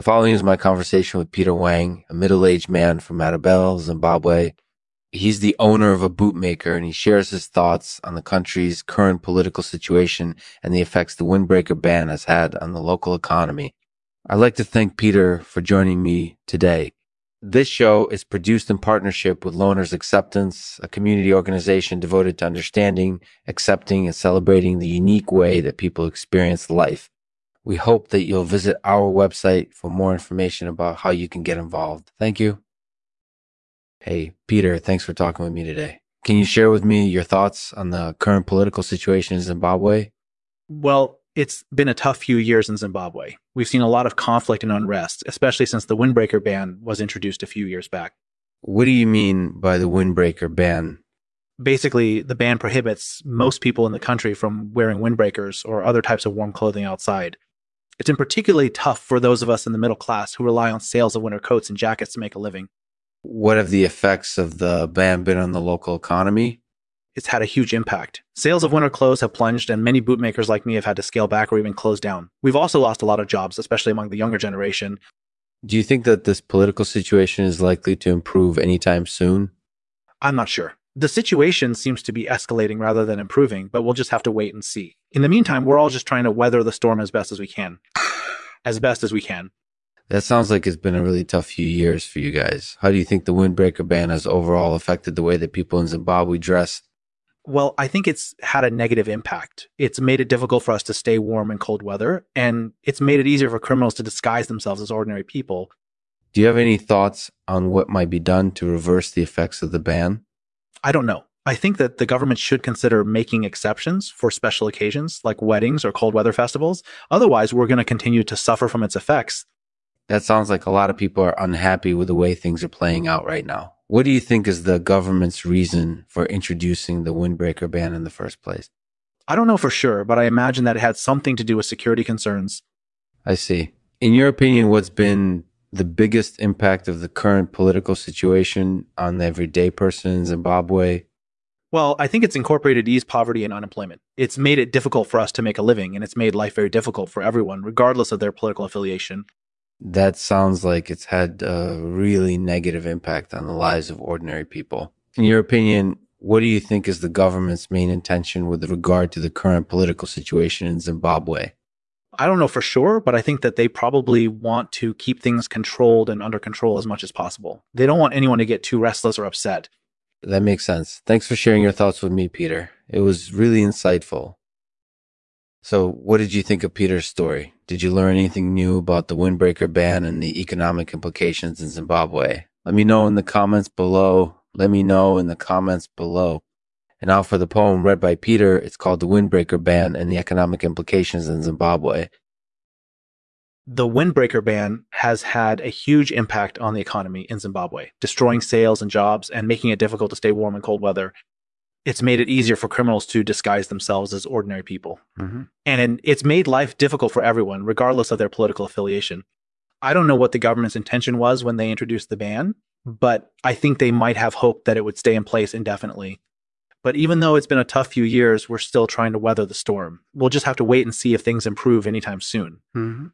The following is my conversation with Peter Wang, a middle aged man from Matabele, Zimbabwe. He's the owner of a bootmaker and he shares his thoughts on the country's current political situation and the effects the windbreaker ban has had on the local economy. I'd like to thank Peter for joining me today. This show is produced in partnership with Loaners Acceptance, a community organization devoted to understanding, accepting, and celebrating the unique way that people experience life. We hope that you'll visit our website for more information about how you can get involved. Thank you. Hey, Peter, thanks for talking with me today. Can you share with me your thoughts on the current political situation in Zimbabwe? Well, it's been a tough few years in Zimbabwe. We've seen a lot of conflict and unrest, especially since the windbreaker ban was introduced a few years back. What do you mean by the windbreaker ban? Basically, the ban prohibits most people in the country from wearing windbreakers or other types of warm clothing outside. It's been particularly tough for those of us in the middle class who rely on sales of winter coats and jackets to make a living. What have the effects of the ban been on the local economy? It's had a huge impact. Sales of winter clothes have plunged, and many bootmakers like me have had to scale back or even close down. We've also lost a lot of jobs, especially among the younger generation. Do you think that this political situation is likely to improve anytime soon? I'm not sure. The situation seems to be escalating rather than improving, but we'll just have to wait and see. In the meantime, we're all just trying to weather the storm as best as we can. As best as we can. That sounds like it's been a really tough few years for you guys. How do you think the windbreaker ban has overall affected the way that people in Zimbabwe dress? Well, I think it's had a negative impact. It's made it difficult for us to stay warm in cold weather, and it's made it easier for criminals to disguise themselves as ordinary people. Do you have any thoughts on what might be done to reverse the effects of the ban? I don't know. I think that the government should consider making exceptions for special occasions like weddings or cold weather festivals. Otherwise, we're going to continue to suffer from its effects. That sounds like a lot of people are unhappy with the way things are playing out right now. What do you think is the government's reason for introducing the windbreaker ban in the first place? I don't know for sure, but I imagine that it had something to do with security concerns. I see. In your opinion, what's been the biggest impact of the current political situation on the everyday person in Zimbabwe? Well, I think it's incorporated ease, poverty, and unemployment. It's made it difficult for us to make a living, and it's made life very difficult for everyone, regardless of their political affiliation. That sounds like it's had a really negative impact on the lives of ordinary people. In your opinion, what do you think is the government's main intention with regard to the current political situation in Zimbabwe? I don't know for sure, but I think that they probably want to keep things controlled and under control as much as possible. They don't want anyone to get too restless or upset. That makes sense. Thanks for sharing your thoughts with me, Peter. It was really insightful. So, what did you think of Peter's story? Did you learn anything new about the windbreaker ban and the economic implications in Zimbabwe? Let me know in the comments below. Let me know in the comments below. And now for the poem read by Peter, it's called The Windbreaker Ban and the Economic Implications in Zimbabwe. The windbreaker ban has had a huge impact on the economy in Zimbabwe, destroying sales and jobs and making it difficult to stay warm in cold weather. It's made it easier for criminals to disguise themselves as ordinary people. Mm-hmm. And it's made life difficult for everyone, regardless of their political affiliation. I don't know what the government's intention was when they introduced the ban, but I think they might have hoped that it would stay in place indefinitely. But even though it's been a tough few years, we're still trying to weather the storm. We'll just have to wait and see if things improve anytime soon. Mm-hmm.